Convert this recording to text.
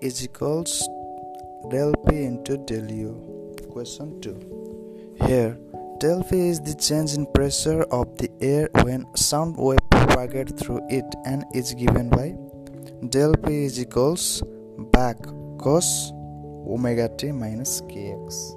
is equals del P into del U. Question 2. Here, del P is the change in pressure of the air when sound wave propagates through it and is given by del P is equals back cos omega t minus kx.